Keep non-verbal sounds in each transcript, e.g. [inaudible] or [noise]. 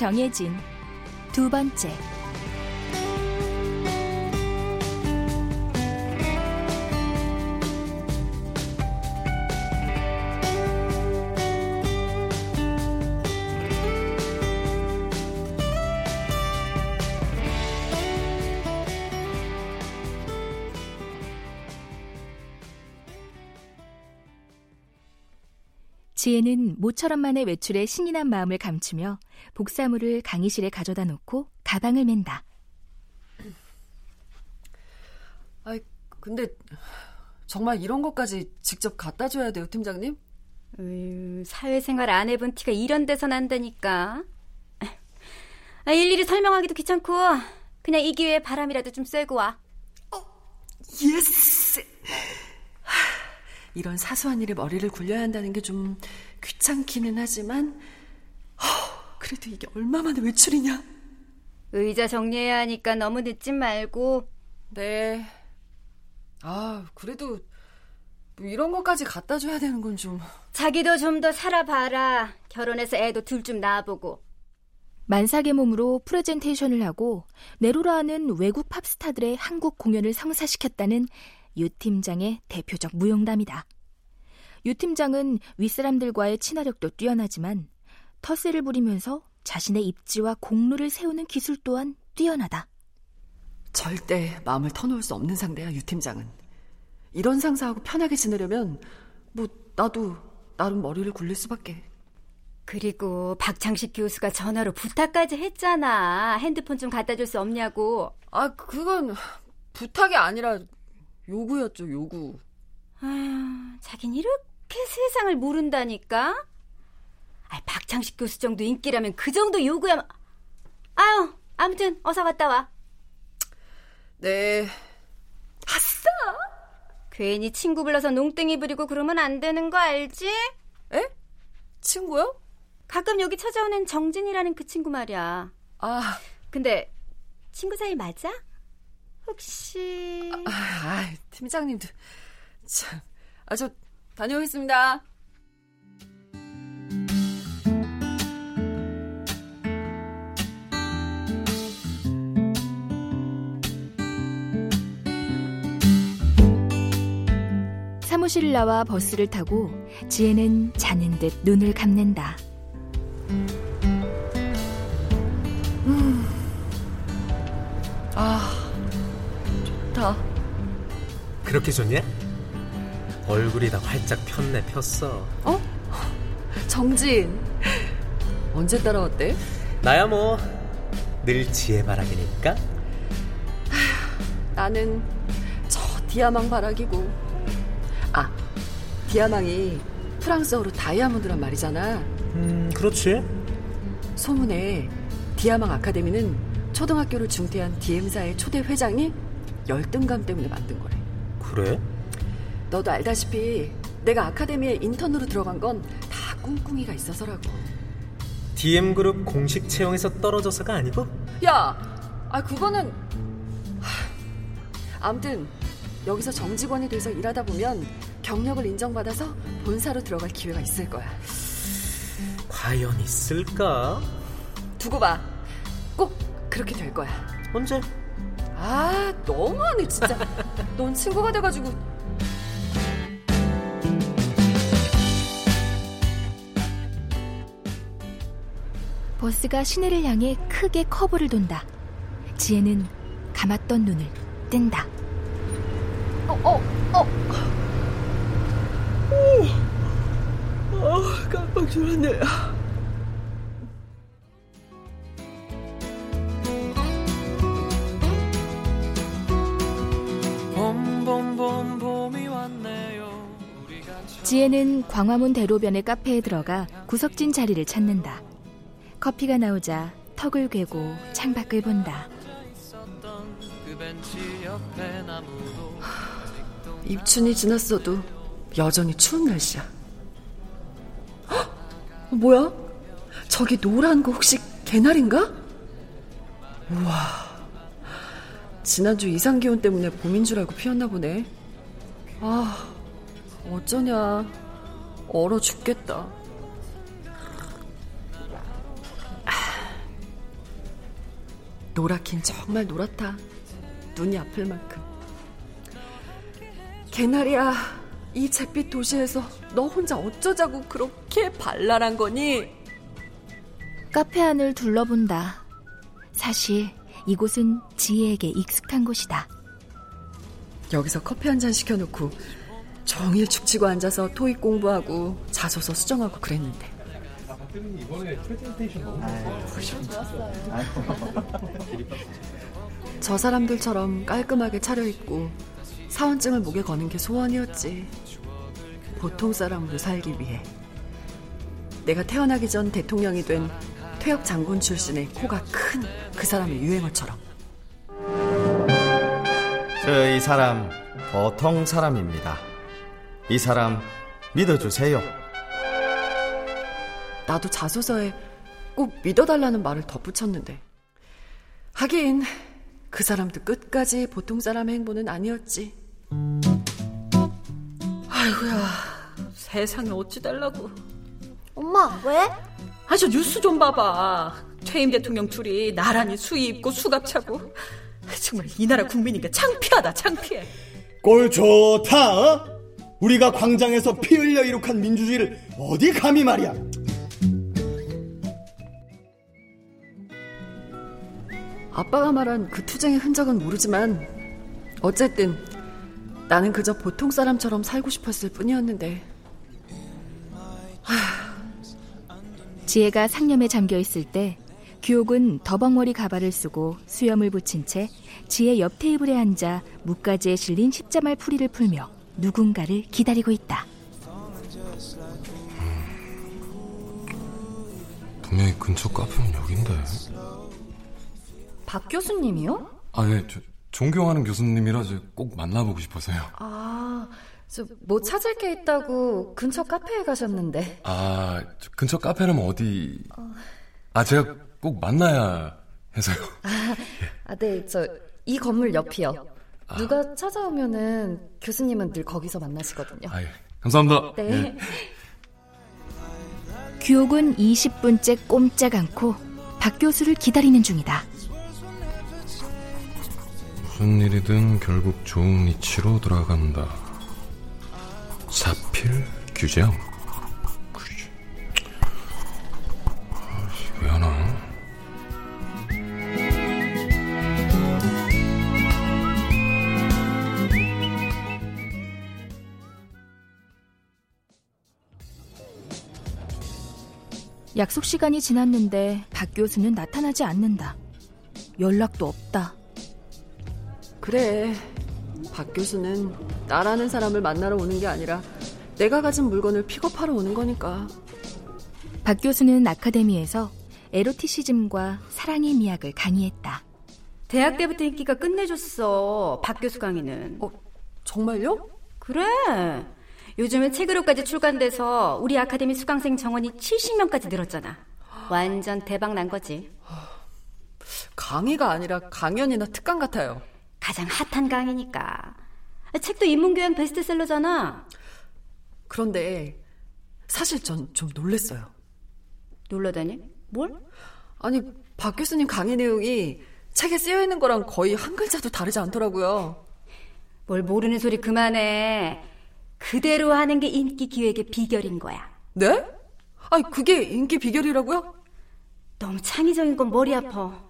정혜진 두 번째. 지혜는 모처럼만의 외출에 신이 난 마음을 감추며 복사물을 강의실에 가져다 놓고 가방을 맨다. 아이, 근데 정말 이런 것까지 직접 갖다 줘야 돼요, 팀장님? 으유, 사회생활 안 해본 티가 이런 데서 난다니까. [laughs] 아, 일일이 설명하기도 귀찮고 그냥 이 기회에 바람이라도 좀 쐬고 와. 어, Yes! 이런 사소한 일에 머리를 굴려야 한다는 게 좀 귀찮기는 하지만 허, 그래도 이게 얼마만에 외출이냐? 의자 정리해야 하니까 너무 늦지 말고. 네. 아, 그래도 뭐 이런 것까지 갖다 줘야 되는 건 좀. 자기도 좀 더 살아봐라. 결혼해서 애도 둘 좀 낳아보고. 만삭의 몸으로 프레젠테이션을 하고 네로라 하는 외국 팝스타들의 한국 공연을 성사시켰다는 유 팀장의 대표적 무용담이다. 유 팀장은 윗사람들과의 친화력도 뛰어나지만 텃세를 부리면서 자신의 입지와 공로를 세우는 기술 또한 뛰어나다. 절대 마음을 터놓을 수 없는 상대야, 유 팀장은. 이런 상사하고 편하게 지내려면 뭐 나도 나름 머리를 굴릴 수밖에. 그리고 박창식 교수가 전화로 부탁까지 했잖아. 핸드폰 좀 갖다 줄 수 없냐고. 아, 그건 부탁이 아니라 요구였죠, 요구. 아휴, 자긴 이렇게 세상을 모른다니까? 아, 박창식 교수 정도 인기라면 그 정도 요구야. 아유, 아무튼 어서 갔다 와. 네. 아싸! 괜히 친구 불러서 농땡이 부리고 그러면 안 되는 거 알지? 에? 친구요? 가끔 여기 찾아오는 정진이라는 그 친구 말이야. 아. 근데 친구 사이 맞아? 혹시 아, 아 팀장님도 참. 아, 저 다녀오겠습니다. 사무실을 나와 버스를 타고 지혜는 자는 듯 눈을 감는다. 음. 아, 좋다. 그렇게 좋냐? 얼굴이 다 활짝 폈네 폈어. 어? 정진. 언제 따라왔대? 나야 뭐 늘 지혜 바라기니까. 나는 저 디아망 바라기고. 아, 디아망이 프랑스어로 다이아몬드란 말이잖아. 음, 그렇지. 소문에 디아망 아카데미는 초등학교를 중퇴한 DM사의 초대 회장이 열등감 때문에 만든 거래. 그래? 너도 알다시피 내가 아카데미에 인턴으로 들어간 건 다 꿍꿍이가 있어서라고. DM그룹 공식 채용에서 떨어져서가 아니고? 야! 아, 그거는. 아무튼, 여기서 정직원이 돼서 일하다 보면 경력을 인정받아서 본사로 들어갈 기회가 있을 거야. 과연 있을까? 두고 봐. 꼭 그렇게 될 거야. 언제? 아, 너무하네, 진짜. [laughs] 넌 친구가 돼가지고. 버스가 시내를 향해 크게 커브를 돈다. 지혜는 감았던 눈을 뜬다. 어, 어, 어. 오, 어, 깜빡 졸았네. 지혜는 광화문 대로변의 카페에 들어가 구석진 자리를 찾는다. 커피가 나오자 턱을 괴고 창밖을 본다. 입춘이 지났어도 여전히 추운 날씨야. 헉, 뭐야? 저기 노란 거 혹시 개나리인가? 우와. 지난주 이상 기온 때문에 봄인 줄 알고 피었나 보네. 아, 어쩌냐. 얼어 죽겠다. 노랗긴 정말 노랗다. 눈이 아플 만큼. 개나리야, 이 잿빛 도시에서 너 혼자 어쩌자고 그렇게 발랄한 거니? 카페 안을 둘러본다. 사실 이곳은 지혜에게 익숙한 곳이다. 여기서 커피 한 잔 시켜놓고 종일 죽치고 앉아서 토익 공부하고 자소서 수정하고 그랬는데. 저 사람들처럼 깔끔하게 차려입고 사원증을 목에 거는 게 소원이었지. 보통 사람으로 살기 위해. 내가 태어나기 전 대통령이 된 퇴역 장군 출신의 코가 큰 그 사람의 유행어처럼. 저 이 사람 보통 사람입니다. 이 사람 믿어주세요. 나도 자소서에 꼭 믿어달라는 말을 덧붙였는데. 하긴 그 사람도 끝까지 보통 사람의 행보는 아니었지. 아이고야, 세상에 어찌 달라고. 엄마, 왜? 아, 저 뉴스 좀 봐봐. 퇴임 대통령 둘이 나란히 수위 입고 수갑 차고. 정말 이 나라 국민이니까 창피하다, 창피해. 꼴 좋다, 어? 우리가 광장에서 피 흘려 이룩한 민주주의를 어디 감히 말이야. 아빠가 말한 그 투쟁의 흔적은 모르지만 어쨌든 나는 그저 보통 사람처럼 살고 싶었을 뿐이었는데 지혜가 상념에 잠겨 있을 때 규옥은 더벅머리 가발을 쓰고 수염을 붙인 채 지혜 옆 테이블에 앉아 무가지에 실린 십자말 풀이를 풀며 누군가를 기다리고 있다. 분명히 근처 카페는 여긴데. 박 교수님이요? 아, 네. 저, 존경하는 교수님이라 저꼭 만나보고 싶어서요. 아, 저 뭐 찾을 게 있다고 근처 카페에 가셨는데. 아, 저 근처 카페라면 어디? 아, 제가 꼭 만나야 해서요. 아, 네, 저 이 건물 옆이요. 누가 찾아오면은 교수님은 늘 거기서 만나시거든요. 아, 예. 감사합니다. 네. 예. 규옥은 20분째 꼼짝 않고 박 교수를 기다리는 중이다. 무슨 일이든 결국 좋은 이치로 돌아간다. 사필 규정. 규정. 아, 왜 하나? 약속 시간이 지났는데 박 교수는 나타나지 않는다. 연락도 없다. 그래 박 교수는 나라는 사람을 만나러 오는 게 아니라 내가 가진 물건을 픽업하러 오는 거니까 박 교수는 아카데미에서 에로티시즘과 사랑의 미학을 강의했다. 대학 때부터 인기가 끝내줬어. 박 교수 강의는. 어 정말요? 그래. 요즘은 책으로까지 출간돼서 우리 아카데미 수강생 정원이 70명까지 늘었잖아. 완전 대박 난 거지. 강의가 아니라 강연이나 특강 같아요 가장 핫한 강의니까. 책도 인문교양 베스트셀러잖아. 그런데 사실 전 좀 놀랬어요 놀라다니? 뭘? 아니 박 교수님 강의 내용이 책에 쓰여 있는 거랑 거의 한 글자도 다르지 않더라고요 뭘 모르는 소리 그만해. 그대로 하는 게 인기 기획의 비결인 거야. 네? 아니 그게 인기 비결이라고요? 너무 창의적인 건 머리 아파.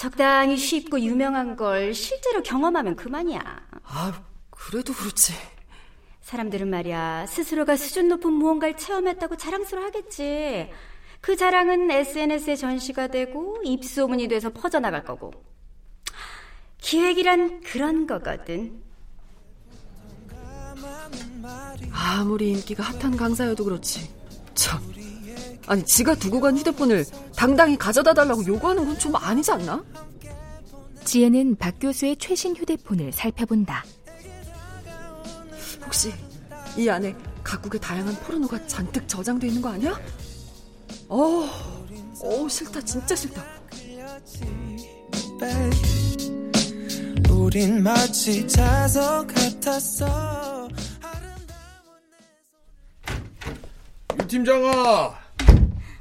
적당히 쉽고 유명한 걸 실제로 경험하면 그만이야. 아 그래도 그렇지 사람들은 말이야, 스스로가 수준 높은 무언가를 체험했다고 자랑스러워 하겠지. 그 자랑은 SNS에 전시가 되고 입소문이 돼서 퍼져나갈 거고. 기획이란 그런 거거든. 아무리 인기가 핫한 강사여도 그렇지 참 아니 지가 두고 간 휴대폰을 당당히 가져다 달라고 요구하는 건 좀 아니지 않나? 지혜는 박 교수의 최신 휴대폰을 살펴본다. 혹시 이 안에 각국의 다양한 포르노가 잔뜩 저장돼 있는 거 아니야? 어, 어 싫다 진짜 싫다. 우린 마치 자석 같았어. 유 팀장아,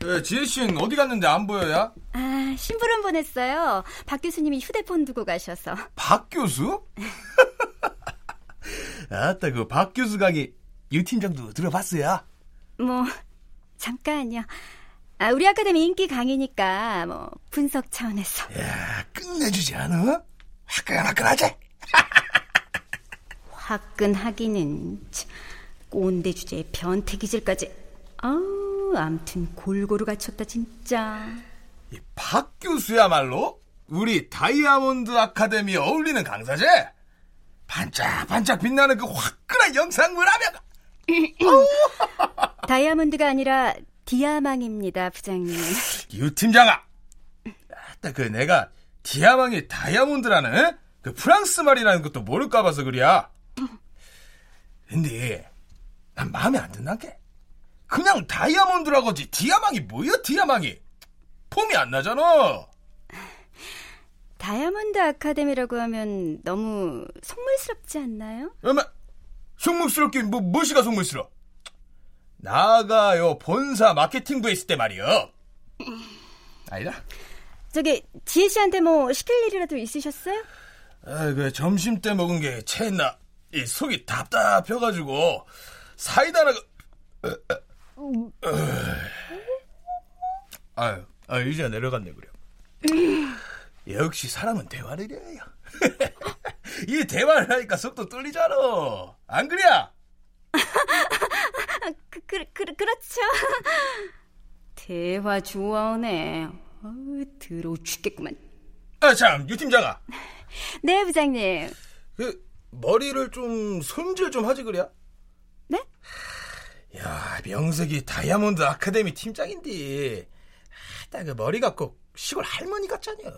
네, 지혜 씨는 어디 갔는데 안 보여야? 아, 심부름 보냈어요. 박 교수님이 휴대폰 두고 가셔서. 박 교수? [laughs] 아따 그 박 교수 강의 유 팀장도 들어봤어요? 뭐 잠깐요. 아, 우리 아카데미 인기 강의니까 뭐 분석 차원에서. 야 끝내주지 않아? 화끈화끈하지? [laughs] 화끈하기는 꼰대 주제에 변태 기질까지. 아우, 암튼 골고루 갖췄다 진짜. 이박 교수야말로 우리 다이아몬드 아카데미에 어울리는 강사제. 반짝반짝 빛나는 그 화끈한 영상물 하면. [laughs] 다이아몬드가 아니라 디아망입니다, 부장님. 유 팀장아. 그 내가 디아망이 다이아몬드라는 그 프랑스 말이라는 것도 모를까 봐서 그래야. 근데 난 마음에 안 든단 게. 그냥 다이아몬드라고 하지 디아망이 뭐야 디아망이. 폼이 안 나잖아. 다이아몬드 아카데미라고 하면 너무 속물스럽지 않나요? 엄마, 속물스럽긴 뭐 무엇이가 속물스러? 나가요 본사 마케팅부에 있을 때 말이요. 아니다. 저기 지혜 씨한테 뭐 시킬 일이라도 있으셨어요? 아, 그 점심 때 먹은 게 체했나? 이 속이 답답해가지고 사이다나 그. 아유, 아 이제 내려갔네 그래. 역시 사람은 대화를 해요. [laughs] 이 대화를 하니까 속도 뚫리잖아. 안 그래? [laughs] 그, 그, 그, 그렇죠. 대화 좋아하네. 어우, 더러워 죽겠구만. 아, 참, 유 팀장아. 네, 부장님. 그, 머리를 좀 손질 좀 하지, 그래? 네? 야, 명색이 다이아몬드 아카데미 팀장인데, 딱그 머리가 꼭 시골 할머니 같잖여.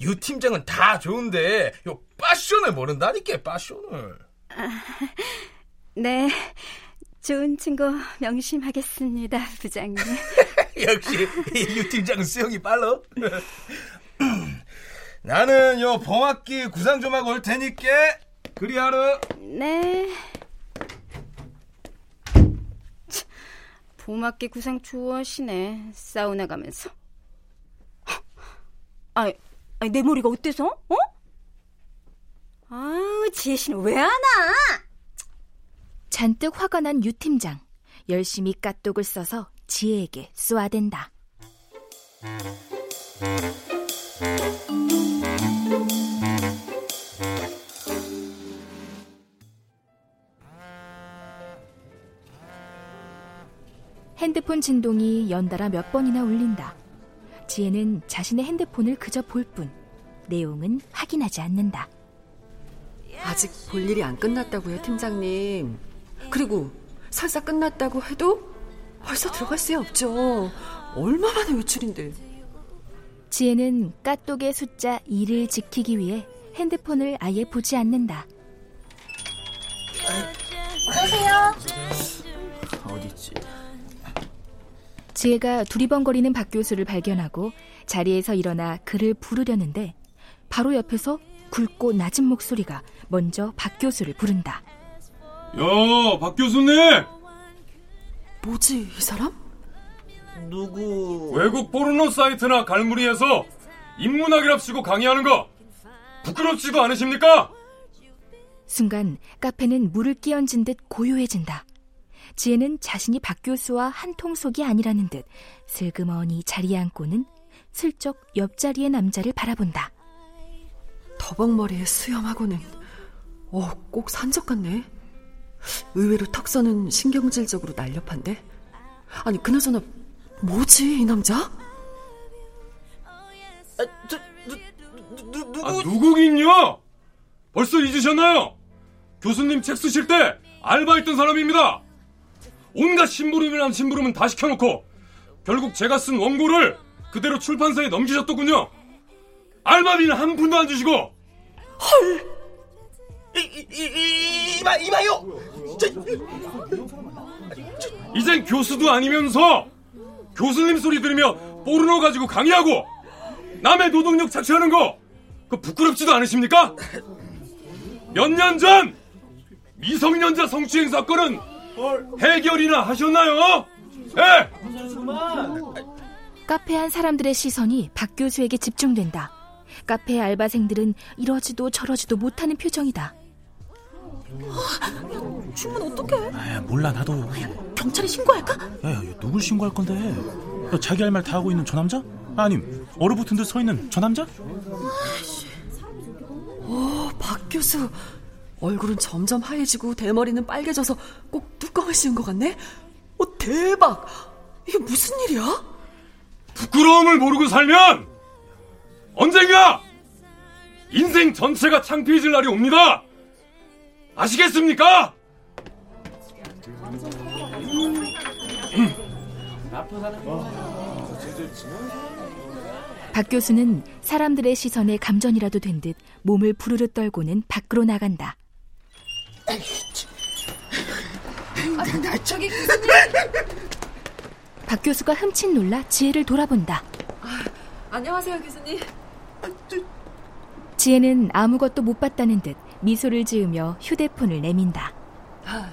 유 팀장은 다 좋은데, 요, 패션을 모른다니까, 패션을. 아, 네. 좋은 친구 명심하겠습니다, 부장님. [laughs] 역시 유 팀장은 수영이 빨라. 나는 요 봄학기 구상 좀 하고 올 테니까 그리 하루. 네. 봄학기 구상 좋아하시네. 사우나 가면서. 아, 내 머리가 어때서? 어? 아우, 지혜 씨는 왜 안 와? 잔뜩 화가 난 유 팀장. 열심히 까똑을 써서 지혜에게 쏘아댄다. 핸드폰 진동이 연달아 몇 번이나 울린다. 지혜는 자신의 핸드폰을 그저 볼 뿐, 내용은 확인하지 않는다. 아직 볼 일이 안 끝났다고요, 팀장님. 그리고 설사 끝났다고 해도 벌써 들어갈 수 없죠. 얼마만의 외출인데. 지혜는 까똑의 숫자 2를 지키기 위해 핸드폰을 아예 보지 않는다. 여보세요? 어딨지? 지혜가 두리번거리는 박 교수를 발견하고 자리에서 일어나 그를 부르려는데 바로 옆에서 굵고 낮은 목소리가 먼저 박 교수를 부른다. 야, 박 교수님! 뭐지, 이 사람? 누구? 외국 포르노 사이트나 갈무리에서 인문학이랍시고 강의하는 거 부끄럽지도 않으십니까? 순간 카페는 물을 끼얹은 듯 고요해진다. 지혜는 자신이 박 교수와 한 통속이 아니라는 듯 슬그머니 자리에 앉고는 슬쩍 옆자리의 남자를 바라본다. 더벅머리에 수염하고는 어, 꼭 산적 같네. 의외로 턱선은 신경질적으로 날렵한데. 아니 그나저나 뭐지 이 남자? 아, 저, 누, 누, 누구? 아, 누구긴요? 벌써 잊으셨나요? 교수님 책 쓰실 때 알바했던 사람입니다. 온갖 심부름이란 심부름은 다 시켜놓고 결국 제가 쓴 원고를 그대로 출판사에 넘기셨더군요. 알바비는 한 푼도 안 주시고. 헐. 이, 이, 이, 이봐, 이봐요. 저, 이젠 교수도 아니면서 교수님 소리 들으며 포르노 가지고 강의하고 남의 노동력 착취하는 거 그 부끄럽지도 않으십니까? 몇 년 전 미성년자 성추행 사건은 해결이나 하셨나요? 예! 카페 안 사람들의 시선이 박 교수에게 집중된다. 카페 알바생들은 이러지도 저러지도 못하는 표정이다. 주문 어떡해? 아, 몰라 나도. 경찰에 신고할까? 야, 야, 누굴 신고할 건데? 야, 자기 할 말 다 하고 있는 저 남자? 아님 얼어붙은 듯 서 있는 저 남자? 오, 박 교수. 얼굴은 점점 하얘지고 대머리는 빨개져서 꼭 뚜껑을 씌운 것 같네? 오, 대박! 이게 무슨 일이야? 부끄러움을 모르고 살면 언젠가 인생 전체가 창피해질 날이 옵니다. 아시겠습니까? 박 교수는 사람들의 시선에 감전이라도 된 듯 몸을 부르르 떨고는 밖으로 나간다. 아, 저기 박 교수가 흠칫 놀라 지혜를 돌아본다. 아, 안녕하세요, 교수님. 지혜는 아무것도 못 봤다는 듯 미소를 지으며 휴대폰을 내민다. 아,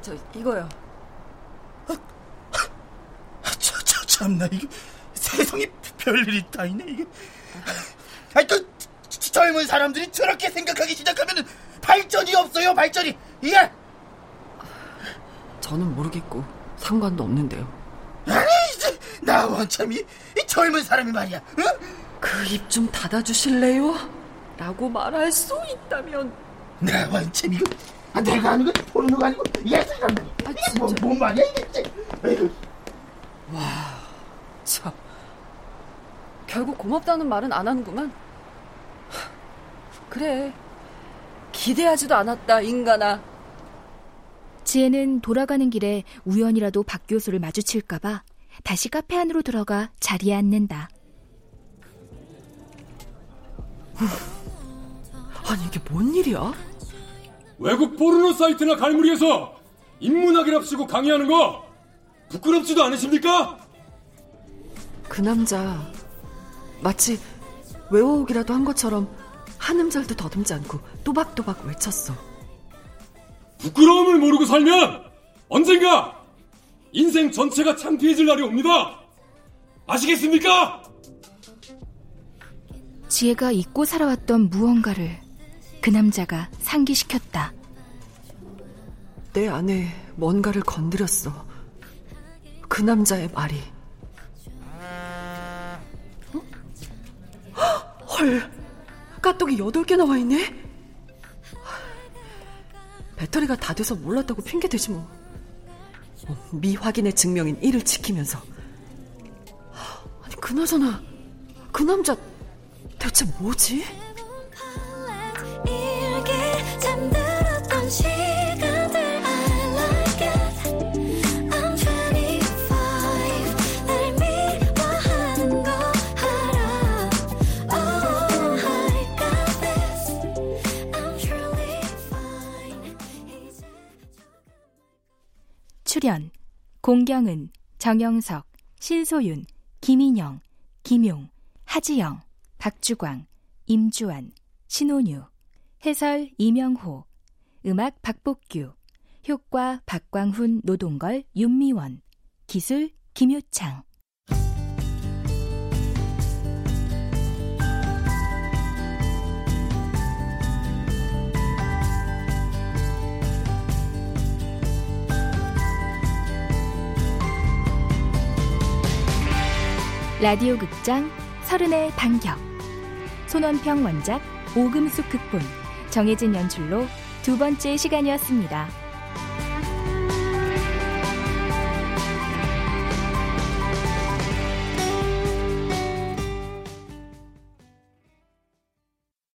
저 이거요. 저, 저, 참나, 이게 세상에 별일이 다 있네, 이게. 아니, 또, 젊은 사람들이 저렇게 생각하기 시작하면 발전이 없어요, 발전이. 이게. 저는 모르겠고 상관도 없는데요. 아니, 나 원참이 이 젊은 사람이 말이야. 응? 그입 좀 닫아주실래요? 라고 말할 수 있다면 나 원참 이거 아, 내가 하는 건 포르노가 아니고 말이야. 아, 이게 뭐, 뭔 말이야 이게 진짜. 에휴. 와, 참. 결국 고맙다는 말은 안 하는구만. 그래. 기대하지도 않았다, 인간아. 지혜는 돌아가는 길에 우연이라도 박 교수를 마주칠까봐 다시 카페 안으로 들어가 자리에 앉는다. 아니, 이게 뭔 일이야? 외국 포르노 사이트나 갈무리에서 인문학이랍시고 강의하는 거 부끄럽지도 않으십니까? 그 남자, 마치 외워오기라도 한 것처럼 한 음절도 더듬지 않고 또박또박 외쳤어. 부끄러움을 모르고 살면 언젠가 인생 전체가 창피해질 날이 옵니다. 아시겠습니까? 지혜가 잊고 살아왔던 무언가를 그 남자가 상기시켰다. 내 안에 뭔가를 건드렸어. 그 남자의 말이. 어? 헐, 까똑이 8개 나 와 있네? 배터리가 다 돼서 몰랐다고 핑계대지 뭐. 어, 미확인의 증명인 1을 지키면서. 아니, 그나저나, 그 남자 대체 뭐지? 공경은, 정영석, 신소윤, 김인영, 김용, 하지영, 박주광, 임주환, 신혼유, 해설 이명호, 음악 박복규, 효과 박광훈, 노동걸, 윤미원, 기술 김효창. 라디오 극장 서른의 반격 손원평 원작 오금숙 극본 정혜진 연출로 두 번째 시간이었습니다.